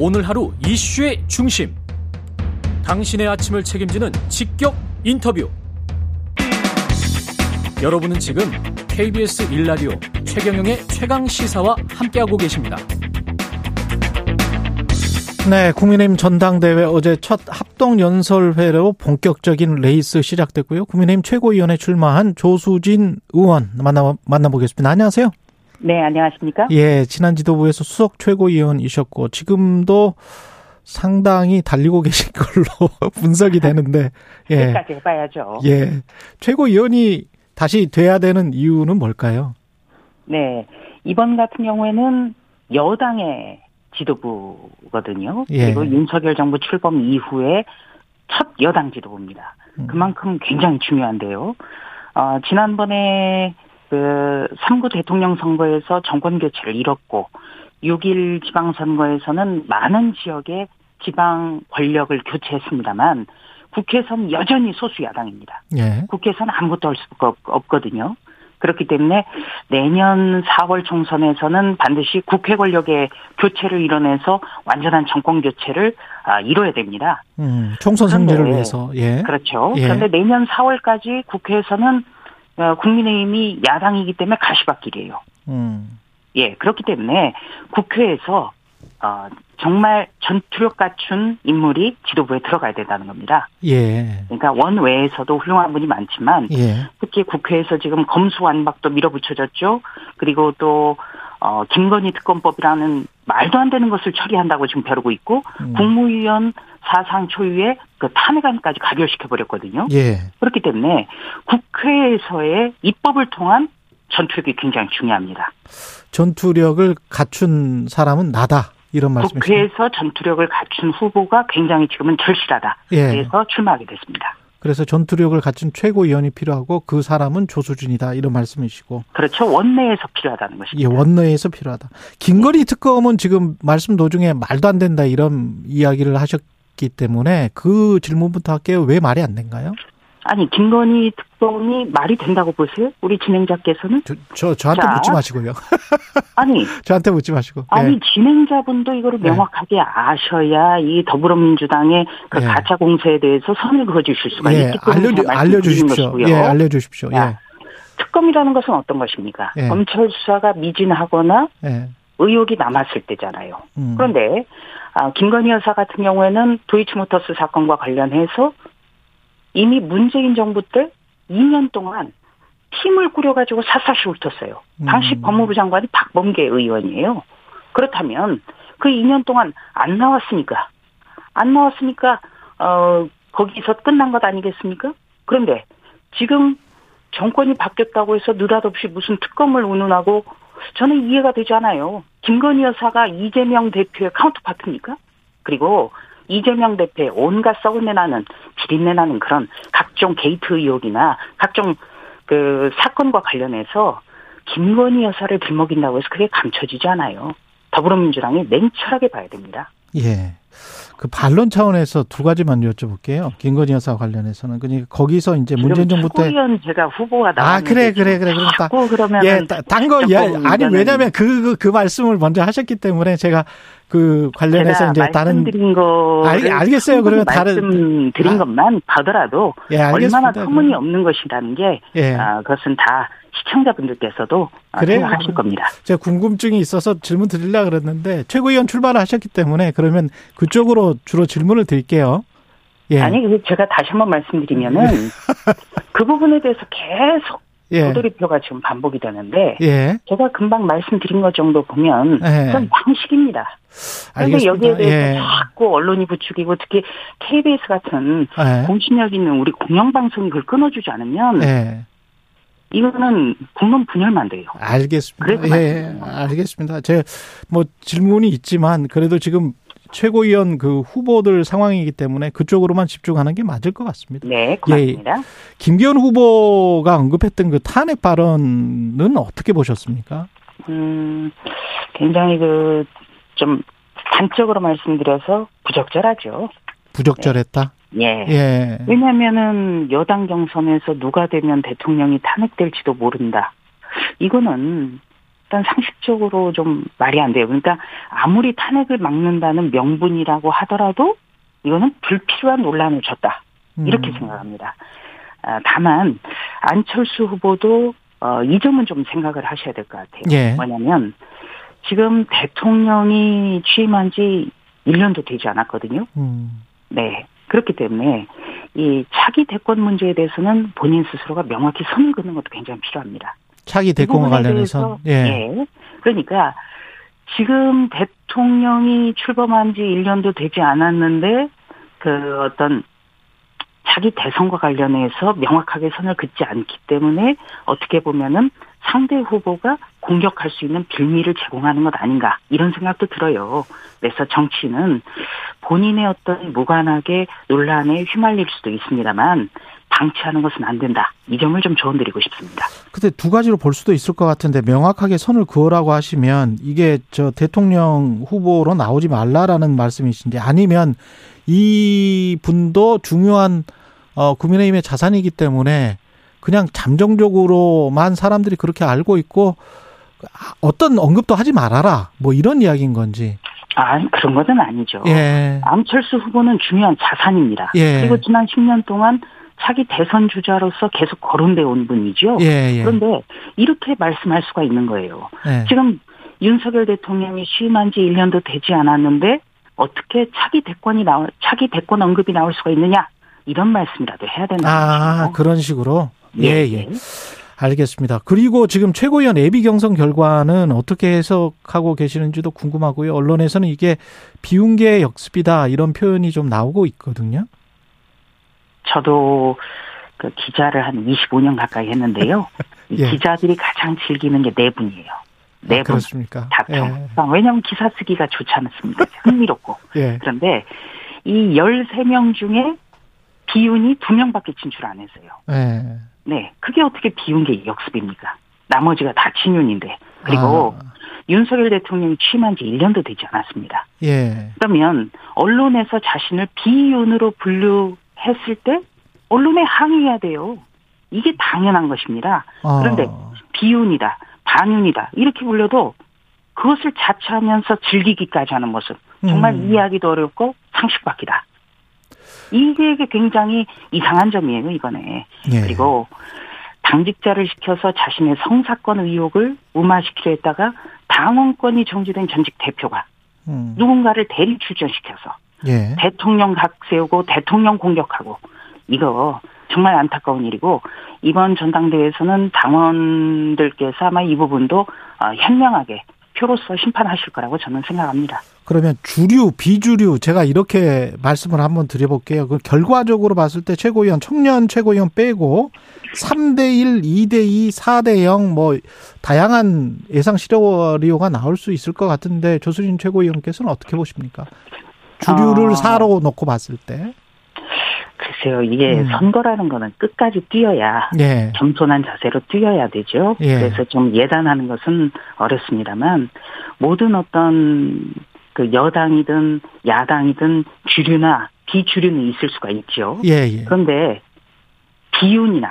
오늘 하루 이슈의 중심. 당신의 아침을 책임지는 직격 인터뷰. 여러분은 지금 KBS 일라디오 최경영의 최강 시사와 함께하고 계십니다. 네, 국민의힘 전당대회 어제 첫 합동 연설회로 본격적인 레이스 시작됐고요. 국민의힘 최고위원에 출마한 조수진 의원 만나 만나보겠습니다. 안녕하세요. 네, 안녕하십니까? 예, 지난 지도부에서 수석 최고위원이셨고 지금도 상당히 달리고 계신 걸로 분석이 되는데 예. 끝까지 해봐야죠. 예, 최고위원이 다시 돼야 되는 이유는 뭘까요? 네, 이번 같은 경우에는 여당의 지도부거든요. 예. 그리고 윤석열 정부 출범 이후에 첫 여당 지도부입니다. 음. 그만큼 굉장히 중요한데요. 어, 지난번에 그 3구 대통령 선거에서 정권 교체를 이뤘고 6일 지방선거에서는 많은 지역의 지방 권력을 교체했습니다만 국회에서는 여전히 소수 야당입니다. 예. 국회에서는 아무것도 할 수가 없거든요. 그렇기 때문에 내년 4월 총선에서는 반드시 국회 권력의 교체를 이뤄내서 완전한 정권 교체를 아, 이뤄야 됩니다. 음, 총선 승리를 위해서. 예. 그렇죠. 예. 그런데 내년 4월까지 국회에서는 어, 국민의힘이 야당이기 때문에 가시밭길이에요. 음. 예, 그렇기 때문에 국회에서 어, 정말 전투력 갖춘 인물이 지도부에 들어가야 된다는 겁니다. 예. 그러니까 원외에서도 훌륭한 분이 많지만 예. 특히 국회에서 지금 검수완박도 밀어붙여졌죠. 그리고 또 어, 김건희 특검법이라는 말도 안 되는 것을 처리한다고 지금 벼르고 있고 음. 국무위원 사상 초유의 그 탄핵안까지 가결시켜 버렸거든요. 예. 그렇기 때문에 국회에서의 입법을 통한 전투력이 굉장히 중요합니다. 전투력을 갖춘 사람은 나다. 이런 말씀이시죠? 국회에서 전투력을 갖춘 후보가 굉장히 지금은 절실하다. 예. 그래서 출마하게 됐습니다. 그래서 전투력을 갖춘 최고위원이 필요하고 그 사람은 조수진이다 이런 말씀이시고 그렇죠 원내에서 필요하다는 것입니다. 예, 원내에서 필요하다. 김건희 특검은 지금 말씀 도중에 말도 안 된다 이런 이야기를 하셨 기 때문에 그 질문부터 할게요. 왜 말이 안 된가요? 아니 김건희 특검이 말이 된다고 보세요? 우리 진행자께서는 저, 저 저한테 자, 묻지 마시고요. 아니 저한테 묻지 마시고. 아니 네. 진행자분도 이거를 네. 명확하게 아셔야 이 더불어민주당의 그 네. 가짜 공세에 대해서 선을 그어주실 수가 예. 있기 때문에 알려 알려 주십시오. 예, 알려 주십시오. 예. 특검이라는 것은 어떤 것입니까? 예. 검찰 수사가 미진하거나 예. 의혹이 남았을 때잖아요. 음. 그런데 아, 김건희 여사 같은 경우에는 도이치모터스 사건과 관련해서 이미 문재인 정부 때 2년 동안 팀을 꾸려가지고 사사시 훑었어요. 당시 음. 법무부 장관이 박범계 의원이에요. 그렇다면 그 2년 동안 안 나왔으니까 안 나왔으니까 어 거기서 끝난 것 아니겠습니까? 그런데 지금 정권이 바뀌었다고 해서 느닷없이 무슨 특검을 운운하고 저는 이해가 되지 않아요. 김건희 여사가 이재명 대표의 카운터파트입니까? 그리고 이재명 대표의 온갖 썩은 내 나는 비린내 나는 그런 각종 게이트 의혹이나 각종 그 사건과 관련해서 김건희 여사를 들먹인다고 해서 그게 감춰지지 않아요. 더불어민주당이 냉철하게 봐야 됩니다. 예. 그 반론 차원에서 두 가지만 여쭤볼게요. 김건희 여사 관련해서는 그러니까 거기서 이제 문재인 정부 때 최고위원 제가 후보가 나왔는데 아 그래 그래 그래 그럼 다 그러면 예, 딴거 예, 아니 왜냐하면 그, 그, 그 말씀을 먼저 하셨기 때문에 제가 그 관련해서 이제 다른 드린 거 알, 알겠어요. 그러면 다른 말씀드린 아. 것만 보더라도 예, 얼마나 터무니 없는 것이라는 게 예. 아, 그것은 다 시청자분들께서도 그래 생각하실 겁니다. 제가 궁금증이 있어서 질문 드리려 그랬는데 최고위원 출마를 하셨기 때문에 그러면 그쪽으로 주로 질문을 드릴게요. 예. 아니 제가 다시 한번 말씀드리면은 그 부분에 대해서 계속 예. 도돌이표가 지금 반복이 되는데 예. 제가 금방 말씀드린 것 정도 보면 예. 그건 양식입니다. 그런데 여기에 대해서 예. 자꾸 언론이 부추기고 특히 KBS 같은 예. 공신력 있는 우리 공영방송이 그걸 끊어주지 않으면 예. 이거는 국론 분열만 돼요. 알겠습니다. 예, 알겠습니다. 제 뭐 질문이 있지만 그래도 지금 최고위원 그 후보들 상황이기 때문에 그쪽으로만 집중하는 게 맞을 것 같습니다. 네, 고맙습니다. 예, 김기현 후보가 언급했던 그 탄핵 발언은 어떻게 보셨습니까? 음, 굉장히 그 좀 단적으로 말씀드려서 부적절하죠. 부적절했다. 예. 예. 왜냐하면은 여당 경선에서 누가 되면 대통령이 탄핵될지도 모른다. 이거는 일단 상식적으로 좀 말이 안 돼요. 그러니까 아무리 탄핵을 막는다는 명분이라고 하더라도 이거는 불필요한 논란을 줬다. 이렇게 음. 생각합니다. 아, 다만 안철수 후보도 어, 이 점은 좀 생각을 하셔야 될 것 같아요. 예. 뭐냐면 지금 대통령이 취임한 지 1년도 되지 않았거든요. 음. 네. 그렇기 때문에 이 차기 대권 문제에 대해서는 본인 스스로가 명확히 선을 긋는 것도 굉장히 필요합니다. 차기 대권과 관련해서 예. 예. 그러니까 지금 대통령이 출범한 지 1년도 되지 않았는데 그 어떤 자기 대선과 관련해서 명확하게 선을 긋지 않기 때문에 어떻게 보면은 상대 후보가 공격할 수 있는 빌미를 제공하는 것 아닌가 이런 생각도 들어요. 그래서 정치는 본인의 어떤 무관하게 논란에 휘말릴 수도 있습니다만 방치하는 것은 안 된다. 이 점을 좀 조언드리고 싶습니다. 근데 두 가지로 볼 수도 있을 것 같은데 명확하게 선을 그으라고 하시면 이게 저 대통령 후보로 나오지 말라라는 말씀이신지 아니면 이 분도 중요한 어 국민의힘의 자산이기 때문에 그냥 잠정적으로만 사람들이 그렇게 알고 있고 어떤 언급도 하지 말아라. 뭐 이런 이야기인 건지. 아, 그런 것은 아니죠. 예. 안철수 후보는 중요한 자산입니다. 예. 그리고 지난 10년 동안 차기 대선 주자로서 계속 거론돼 온 분이죠. 예, 예. 그런데 이렇게 말씀할 수가 있는 거예요. 예. 지금 윤석열 대통령이 취임한 지 1년도 되지 않았는데 어떻게 차기 대권이 나올 차기 대권 언급이 나올 수가 있느냐 이런 말씀이라도 해야 된다. 아 그런 식으로 예 예. 예. 예. 알겠습니다. 그리고 지금 최고위원 예비 경선 결과는 어떻게 해석하고 계시는지도 궁금하고요. 언론에서는 이게 비운계 역습이다 이런 표현이 좀 나오고 있거든요. 저도 그 기자를 한 25년 가까이 했는데요. 이 예. 기자들이 가장 즐기는 게 내분이에요. 내분. 아, 그렇습니까? 다툼. 예. 왜냐하면 기사 쓰기가 좋지 않습니까? 흥미롭고. 예. 그런데 이 13명 중에 비운이 2명밖에 진출 안 했어요. 예. 네. 그게 어떻게 비운 게 역습입니까? 나머지가 다 친윤인데. 그리고 아. 윤석열 대통령이 취임한 지 1년도 되지 않았습니다. 예. 그러면 언론에서 자신을 비윤으로 분류 했을 때 언론에 항의해야 돼요. 이게 당연한 것입니다. 아. 그런데 비윤이다, 반윤이다 이렇게 불려도 그것을 자처하면서 즐기기까지 하는 모습 정말 음. 이해하기도 어렵고 상식밖이다. 이게 굉장히 이상한 점이에요 이번에. 예. 그리고 당직자를 시켜서 자신의 성사건 의혹을 무마시키려 했다가 당원권이 정지된 전직 대표가 음. 누군가를 대리 출전시켜서 예. 대통령 각 세우고 대통령 공격하고 이거 정말 안타까운 일이고 이번 전당대회에서는 당원들께서 아마 이 부분도 어, 현명하게 표로서 심판하실 거라고 저는 생각합니다. 그러면 주류, 비주류 제가 이렇게 말씀을 한번 드려볼게요. 그 결과적으로 봤을 때 최고위원 청년 최고위원 빼고 3대 1, 2대 2, 4대 0 뭐 다양한 예상 시나리오가 나올 수 있을 것 같은데 조수진 최고위원께서는 어떻게 보십니까? 주류를 어. 사로 놓고 봤을 때. 글쎄요, 이게 음. 선거라는 거는 끝까지 뛰어야 예. 겸손한 자세로 뛰어야 되죠. 예. 그래서 좀 예단하는 것은 어렵습니다만 모든 어떤 그 여당이든 야당이든 주류나 비주류는 있을 수가 있죠. 예, 예. 그런데 비윤이나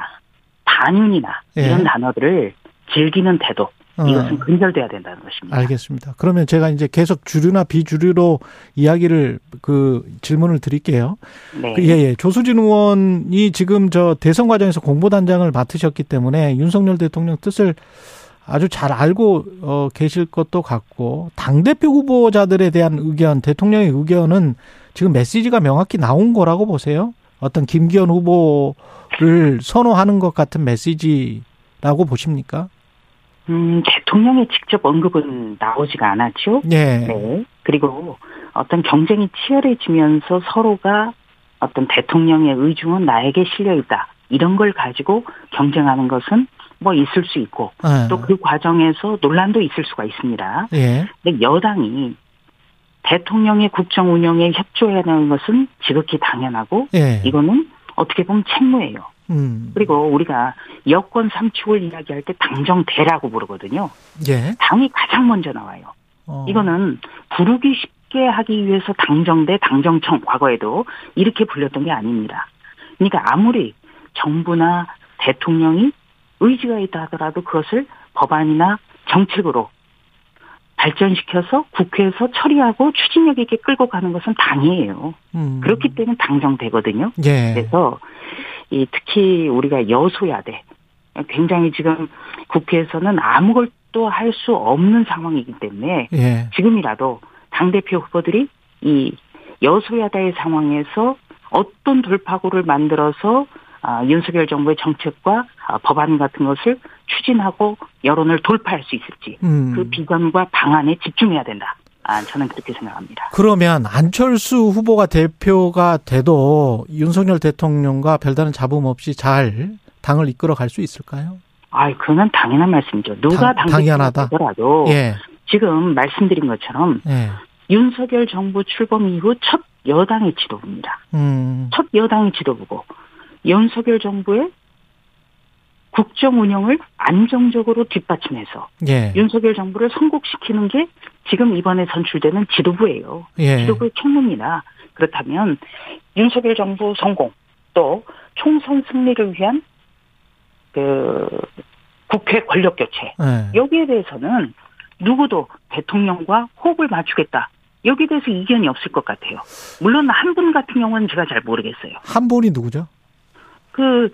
반윤이나 예. 이런 단어들을 즐기는 태도 어. 이것은 근절돼야 된다는 것입니다. 알겠습니다. 그러면 제가 이제 계속 주류나 비주류로 이야기를 그 질문을 드릴게요. 네. 그 예, 예. 조수진 의원이 지금 저 대선 과정에서 공보단장을 맡으셨기 때문에 윤석열 대통령 뜻을 아주 잘 알고 어 계실 것도 같고 당 대표 후보자들에 대한 의견, 대통령의 의견은 지금 메시지가 명확히 나온 거라고 보세요. 어떤 김기현 후보를 선호하는 것 같은 메시지라고 보십니까? 음, 대통령의 직접 언급은 나오지가 않았죠. 네. 네. 그리고 어떤 경쟁이 치열해지면서 서로가 어떤 대통령의 의중은 나에게 실려 있다. 이런 걸 가지고 경쟁하는 것은 뭐 있을 수 있고 네. 또그 과정에서 논란도 있을 수가 있습니다. 네. 근데 여당이 대통령의 국정 운영에 협조해야 하는 것은 지극히 당연하고 네. 이거는 어떻게 보면 책무예요. 음. 그리고 우리가 여권 삼축을 이야기할 때 당정 대라고 부르거든요. 예. 당이 가장 먼저 나와요. 어. 이거는 부르기 쉽게 하기 위해서 당정대, 당정청 과거에도 이렇게 불렸던 게 아닙니다. 그러니까 아무리 정부나 대통령이 의지가 있다 하더라도 그것을 법안이나 정책으로 발전시켜서 국회에서 처리하고 추진력 있게 끌고 가는 것은 당이에요. 음. 그렇기 때문에 당정되거든요. 예. 그래서 이 특히 우리가 여소야대 굉장히 지금 국회에서는 아무것도 할 수 없는 상황이기 때문에 예. 지금이라도 당 대표 후보들이 이 여소야대의 상황에서 어떤 돌파구를 만들어서 아, 윤석열 정부의 정책과 아, 법안 같은 것을 추진하고 여론을 돌파할 수 있을지 음. 그 비전과 방안에 집중해야 된다. 아, 저는 그렇게 생각합니다. 그러면 안철수 후보가 대표가 돼도 윤석열 대통령과 별다른 잡음 없이 잘 당을 이끌어 갈 수 있을까요? 아, 그건 당연한 말씀이죠. 누가 당, 당연하다. 더라도 예. 지금 말씀드린 것처럼 예. 윤석열 정부 출범 이후 첫 여당의 지도부입니다. 음. 첫 여당의 지도부고 윤석열 정부의 국정 운영을 안정적으로 뒷받침해서 예. 윤석열 정부를 성공시키는 게 지금 이번에 선출되는 지도부예요. 예. 지도부의 총무입니다. 그렇다면 윤석열 정부 성공 또 총선 승리를 위한 그 국회 권력 교체 예. 여기에 대해서는 누구도 대통령과 호흡을 맞추겠다. 여기에 대해서 이견이 없을 것 같아요. 물론 한 분 같은 경우는 제가 잘 모르겠어요. 한 분이 누구죠? 그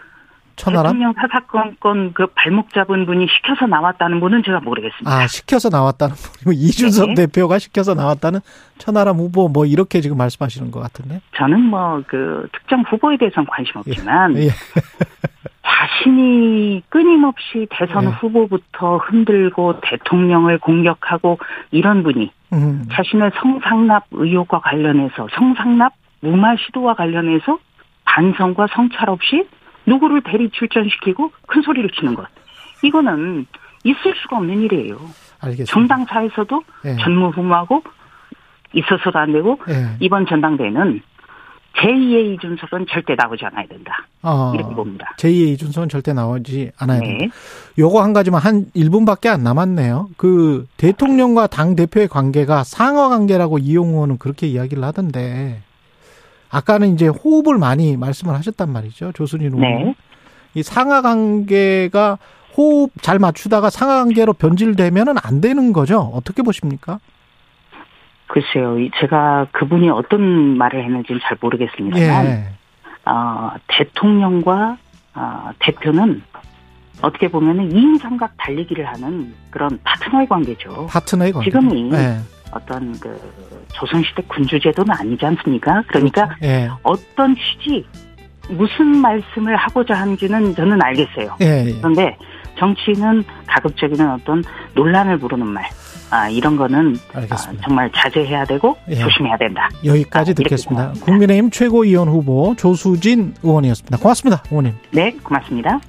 천하람? 대통령 사사건건 그 발목 잡은 분이 시켜서 나왔다는 분은 제가 모르겠습니다. 아 시켜서 나왔다는 분이 뭐 이준석 네. 대표가 시켜서 나왔다는 천하람 후보 뭐 이렇게 지금 말씀하시는 것 같은데? 저는 뭐 그 특정 후보에 대해서는 관심 없지만 예. 예. 자신이 끊임없이 대선 예. 후보부터 흔들고 대통령을 공격하고 이런 분이 음. 자신의 성상납 의혹과 관련해서 성상납 무마 시도와 관련해서 반성과 성찰 없이 누구를 대리 출전시키고 큰 소리를 치는 것. 이거는 있을 수가 없는 일이에요. 알겠습니다. 정당사에서도 네. 전무후무하고 있어서도 안 되고 네. 이번 전당대회는 제2의 이준석은 절대 나오지 않아야 된다. 어, 이렇게 봅니다. 제2의 이준석은 절대 나오지 않아야 네. 된다. 요거 한 가지만 한 1분밖에 안 남았네요. 그 대통령과 당 대표의 관계가 상하 관계라고 이용호 의원은 그렇게 이야기를 하던데 아까는 이제 호흡을 많이 말씀을 하셨단 말이죠. 조순인 의원. 네. 이 상하 관계가 호흡 잘 맞추다가 상하 관계로 변질되면은 안 되는 거죠. 어떻게 보십니까? 글쎄요. 제가 그분이 어떤 말을 했는지는 잘 모르겠습니다만, 예. 어, 대통령과 어, 대표는 어떻게 보면은 이인삼각 달리기를 하는 그런 파트너의 관계죠. 파트너의 관계. 지금이 예. 어떤 그 조선시대 군주제도는 아니지 않습니까? 그러니까 그렇죠. 예. 어떤 취지, 무슨 말씀을 하고자 하는지는 저는 알겠어요. 예, 예. 그런데 정치는 가급적이는 어떤 논란을 부르는 말, 아, 이런 거는 아, 정말 자제해야 되고 예. 조심해야 된다. 여기까지 아, 듣겠습니다. 국민의힘 최고위원 후보 조수진 의원이었습니다. 고맙습니다, 의원님. 네, 고맙습니다.